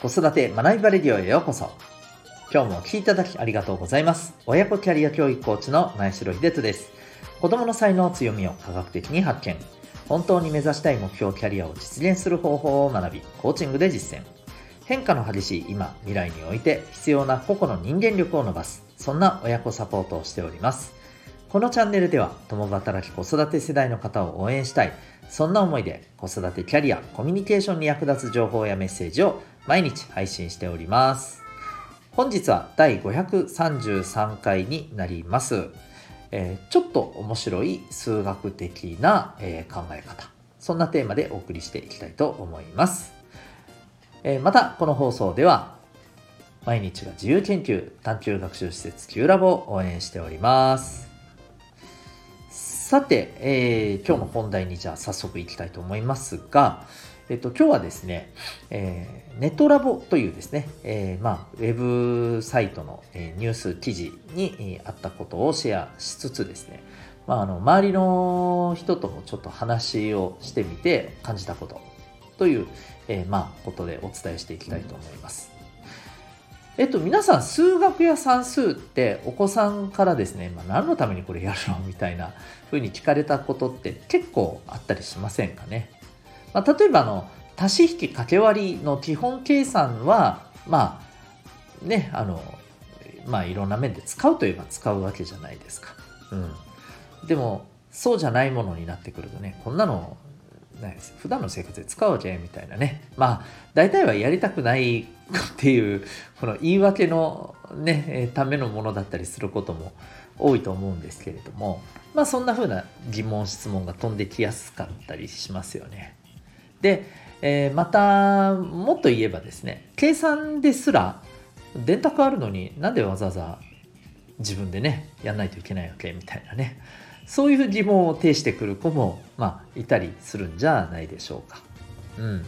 子育て学びバレディオへようこそ。今日もお聴きいただきありがとうございます。親子キャリア教育コーチの前城秀人です。子供の才能強みを科学的に発見。本当に目指したい目標キャリアを実現する方法を学び、コーチングで実践。変化の激しい今、未来において必要な個々の人間力を伸ばす。そんな親子サポートをしております。このチャンネルでは共働き子育て世代の方を応援したいそんな思いで子育てキャリアコミュニケーションに役立つ情報やメッセージを毎日配信しております。本日は第533回になります、えー、ちょっと面白い数学的な、えー、考え方。そんなテーマでお送りしていきたいと思います、えー、またこの放送では毎日が自由研究探究学習施設 Q ラボを応援しております。さて、えー、今日の本題にじゃあ早速いきたいと思いますが、えっと、今日はですね、えー、ネットラボというですね、えー、まあ、ウェブサイトの、えニュース記事に、えあったことをシェアしつつですね、まあ、あの周りの人ともちょっと話をしてみて感じたことという、えまあ、ことでお伝えしていきたいと思います。えっと、皆さん、数学や算数ってお子さんからですね、まあ、何のためにこれやるのみたいな風に聞かれたことって結構あったりしませんかね？まあ、例えば、あの、足し引き掛け割りの基本計算は、まあ、ね、あの、まあ、いろんな面で使うといえば使うわけじゃないですか。うん。でも、そうじゃないものになってくるとね、こんなのないです普段の生活で使うわけみたいなねまあ大体はやりたくないっていうこの言い訳のねためのものだったりすることも多いと思うんですけれどもまあそんな風な疑問質問が飛んできやすかったりしますよね。で、えー、またもっと言えばですね計算ですら電卓あるのになんでわざわざ自分でねやんないといけないわけみたいなねそういう疑問を呈してくる子も、まあ、いたりするんじゃないでしょうか。うん。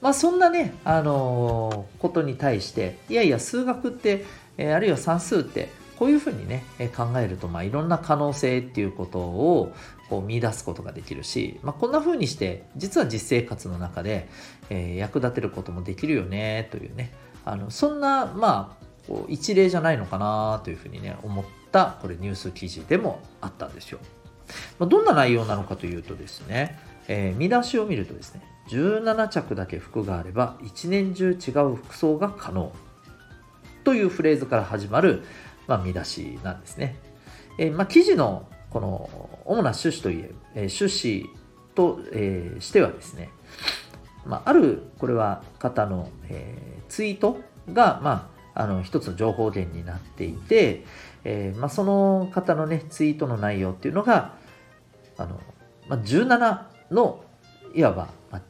まあ、そんなね、あのー、ことに対して、いやいや、数学って、えー、あるいは算数って、こういうふうにね、考えると、まあ、いろんな可能性っていうことをこう見出すことができるし、まあ、こんなふうにして、実は実生活の中で、えー、役立てることもできるよね、というね、あのそんな、まあ、こう一例じゃないのかなというふうにね、思った、これニュース記事でもあったんですよ。まあ、どんな内容なのかというとですね、えー、見出しを見るとですね、17着だけ服があれば一年中違う服装が可能というフレーズから始まる、まあ、見出しなんですね。えー、まあ、記事のこの主な趣旨といえ、えー、趣旨と、えー、してはですね、まあ、あるこれは方の、えー、ツイートが、まあ、あの一つの情報源になっていて、えーまあ、その方のねツイートの内容っていうのが、あの、まあ、17の、いわば、まあ、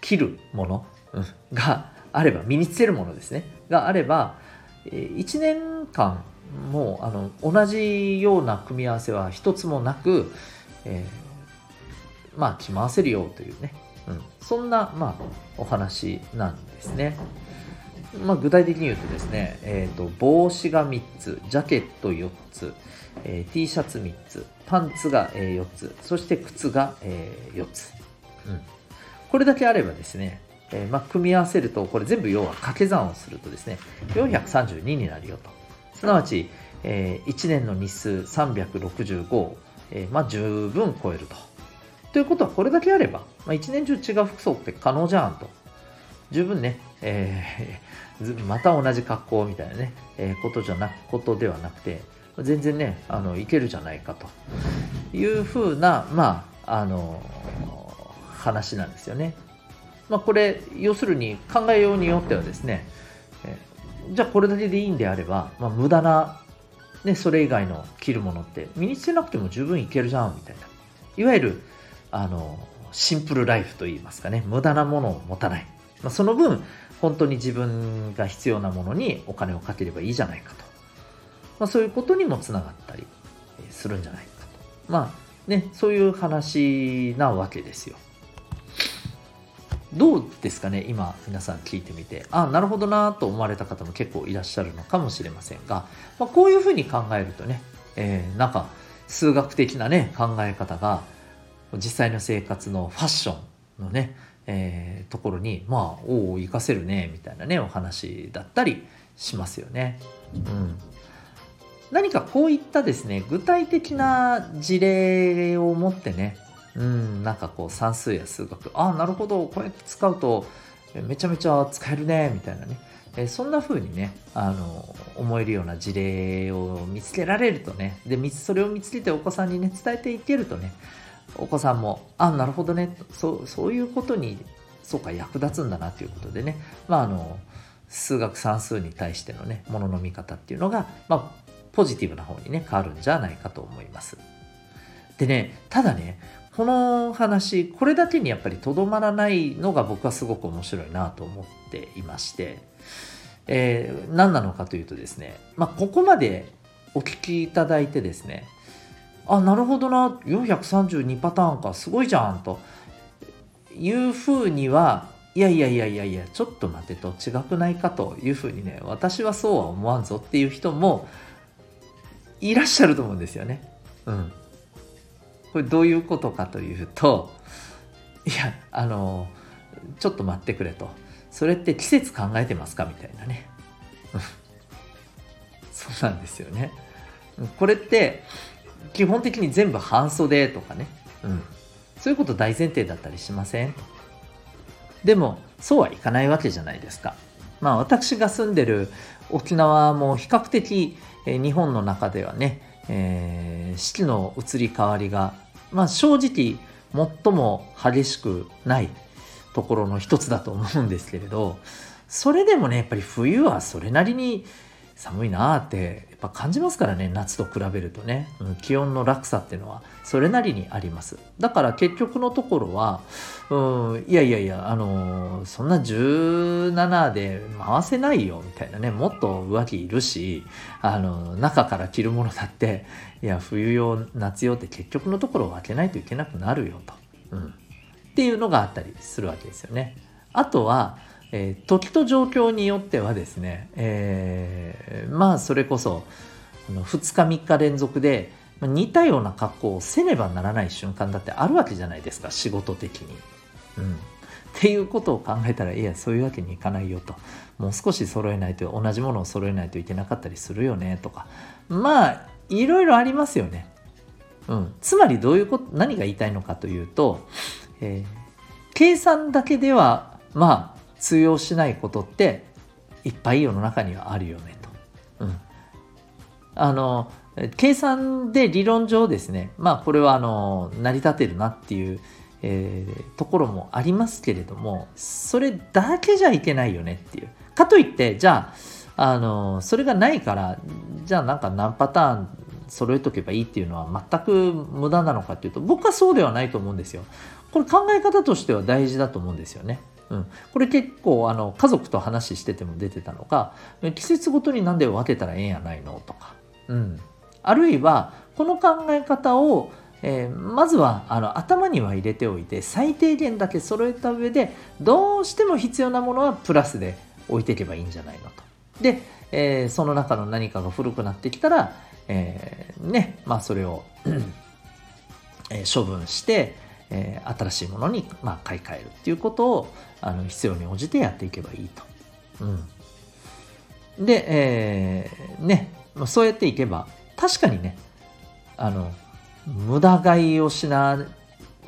切るもの、があれば、身につけるものですね、があれば、えー、1年間、もうあの同じような組み合わせは一つもなく、えー、まあ着回せるよというね、うん、そんな、まあ、お話なんですね。まあ、具体的に言うとですね、えーと、帽子が3つ、ジャケット4つ、えー、T シャツ3つ、パンツが、え4つ、そして靴が、え4つ、うん。これだけあればですね、えー、まあ、組み合わせると、これ全部要は掛け算をするとですね、432になるよと。すなわち、えー、1年の日数365を、えー、まあ、十分超えると。ということは、これだけあれば、まあ、1年中違う服装って可能じゃんと。十分ね、えー、また同じ格好みたいなね、えー、ことじゃなく、ことではなくて、全然ね、あの、いけるじゃないかというふうな、まあ、あの、話なんですよね。まあ、これ、要するに考えようによってはですね、じゃあこれだけでいいんであれば、まあ、無駄な、ね、それ以外の着るものって身につけなくても十分いけるじゃん、みたいな。いわゆる、あの、シンプルライフといいますかね、無駄なものを持たない。まあ、その分、本当に自分が必要なものにお金をかければいいじゃないかと。まあ、そういうことにもつながったりするんじゃないかと。まあね、そういう話なわけですよ。どうですかね今皆さん聞いてみて。あなるほどなと思われた方も結構いらっしゃるのかもしれませんが、まあ、こういうふうに考えるとね、えー、なんか数学的なね考え方が実際の生活のファッションのねえー、ところにまあおお活かせるねみたいなねお話だったりしますよね。うん、何かこういったですね具体的な事例を持ってねうんなんかこう算数や数学。ああなるほど。こうやって使うとめちゃめちゃ使えるね。みたいなね。えそんな風にねあの思えるような事例を見つけられるとね。でそれを見つけてお子さんにね伝えていけるとね。お子さんもあなるほどね。そうそういうことにそうか役立つんだなということでね。まああの数学算数に対してのねものの見方っていうのが、まあ、ポジティブな方にね変わるんじゃないかと思います。でねただねこの話これだけにやっぱりとどまらないのが僕はすごく面白いなと思っていましてえー、何なのかというとですね、まあ、ここまでお聞きいただいてですね、あ、なるほどな、432パターンか、すごいじゃん、というふうには、いやいやいやいやいや、ちょっと待てと違くないかというふうにね、私はそうは思わんぞっていう人もいらっしゃると思うんですよね。うん。これどういうことかというと、いや、あの、ちょっと待ってくれと。それって季節考えてますかみたいなね。そうなんですよね。これって基本的に全部半袖とかね、うん、そういうこと大前提だったりしません？でもそうはいかないわけじゃないですか。まあ私が住んでる沖縄も比較的、日本の中ではね、えー、四季の移り変わりが、まあ、正直最も激しくないところの一つだと思うんですけれどそれでもねやっぱり冬はそれなりに寒いなってやっぱ感じますからね夏と比べるとね、うん、気温の落差っていうのはそれなりにありますだから結局のところは、うん、いやいやいやあのー、そんな17で回せないよみたいなねもっと上着いるしあの中から着るものだっていや冬用夏用って結局のところ分けないといけなくなるよと。うんっていうのがあったりするわけですよね。あとは、えー、時と状況によってはですね、えー、まあそれこそあの2日3日連続で似たような格好をせねばならない瞬間だってあるわけじゃないですか仕事的に。うん、っていうことを考えたらいやそういうわけにいかないよともう少し揃えないと同じものを揃えないといけなかったりするよねとかまあいろいろありますよね。うん、つまりどういうこと何が言いたいのかというとえー、計算だけではまあ通用しないことっていっぱい世の中にはあるよねと。うん、あの計算で理論上ですねまあこれはあの成り立てるなっていう、えー、ところもありますけれどもそれだけじゃいけないよねっていう。かといってじゃああのそれがないからじゃあなんか何パターン揃えとけばいいっていうのは全く無駄なのかっていうと僕はそうではないと思うんですよ。これ考え方としては大事だと思うんですよね。うん、これ結構あの家族と話してても出てたのが季節ごとになんで分けたらええんやないのとか、うん、あるいはこの考え方を、えー、まずはあの頭には入れておいて最低限だけ揃えた上でどうしても必要なものはプラスで置いていけばいいんじゃないのと。で、えー、その中の何かが古くなってきたら、えー、ねまあそれを え処分してえー、新しいものに、まあ、買い替えるっていうことをあの必要に応じてやっていけばいいと。うん、で、えー、ね、そうやっていけば確かにねあの無駄買いをしな,、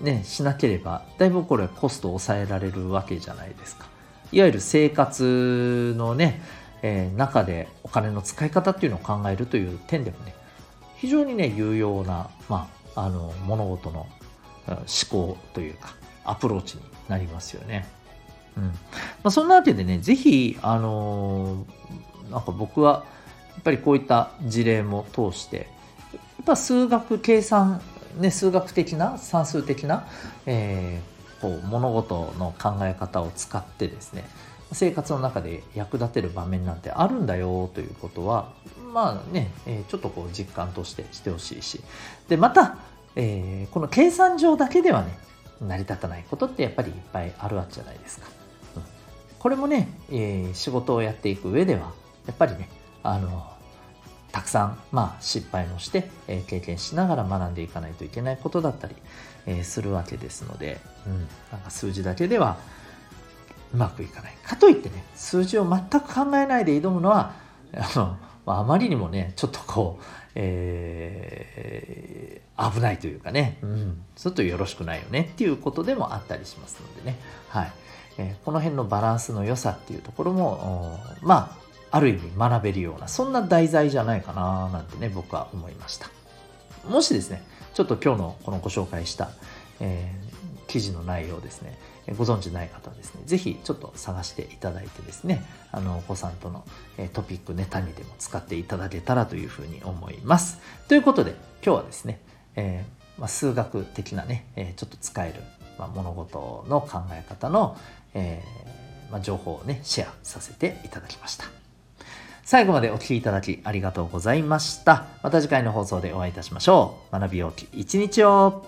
ね、しなければだいぶこれコストを抑えられるわけじゃないですか。いわゆる生活のね、えー、中でお金の使い方っていうのを考えるという点でもね非常にね有用な、まあ、あの物事の思考というかアプローチになりますよね。うんまあ、そんなわけでね、ぜひ、あのー、なんか僕はやっぱりこういった事例も通して、やっぱ数学計算、ね、数学的な算数的な、えー、こう物事の考え方を使ってですね生活の中で役立てる場面なんてあるんだよということはまあね、えー、ちょっとこう実感としてしてほしいしでまたえー、この計算上だけではね、成り立たないことってやっぱりいっぱいあるわけじゃないですか。うん、これもね、えー、仕事をやっていく上では、やっぱりね、あの、たくさん、まあ、失敗もして、えー、経験しながら学んでいかないといけないことだったりえー、するわけですので、うん、なんか数字だけではうまくいかない。かといってね、数字を全く考えないで挑むのは、あの、まあ、あまりにもね、ちょっとこう、えー、危ないというかね、うん、ちょっとよろしくないよねっていうことでもあったりしますのでね、はい。えー、この辺のバランスの良さっていうところも、まあ、ある意味学べるような、そんな題材じゃないかななんてね、僕は思いました。もしですね、ちょっと今日のこのご紹介した、えー、記事の内容ですね、ご存知ない方はですね、ぜひちょっと探していただいてですね、あの、お子さんとのトピックネタにでも使っていただけたらというふうに思います。ということで、今日はですね、えー、まあ、数学的なね、えー、ちょっと使える、まあ、物事の考え方の、えー、まあ、情報をね、シェアさせていただきました。最後までお聴きいただきありがとうございました。また次回の放送でお会いいたしましょう。学びようき一日を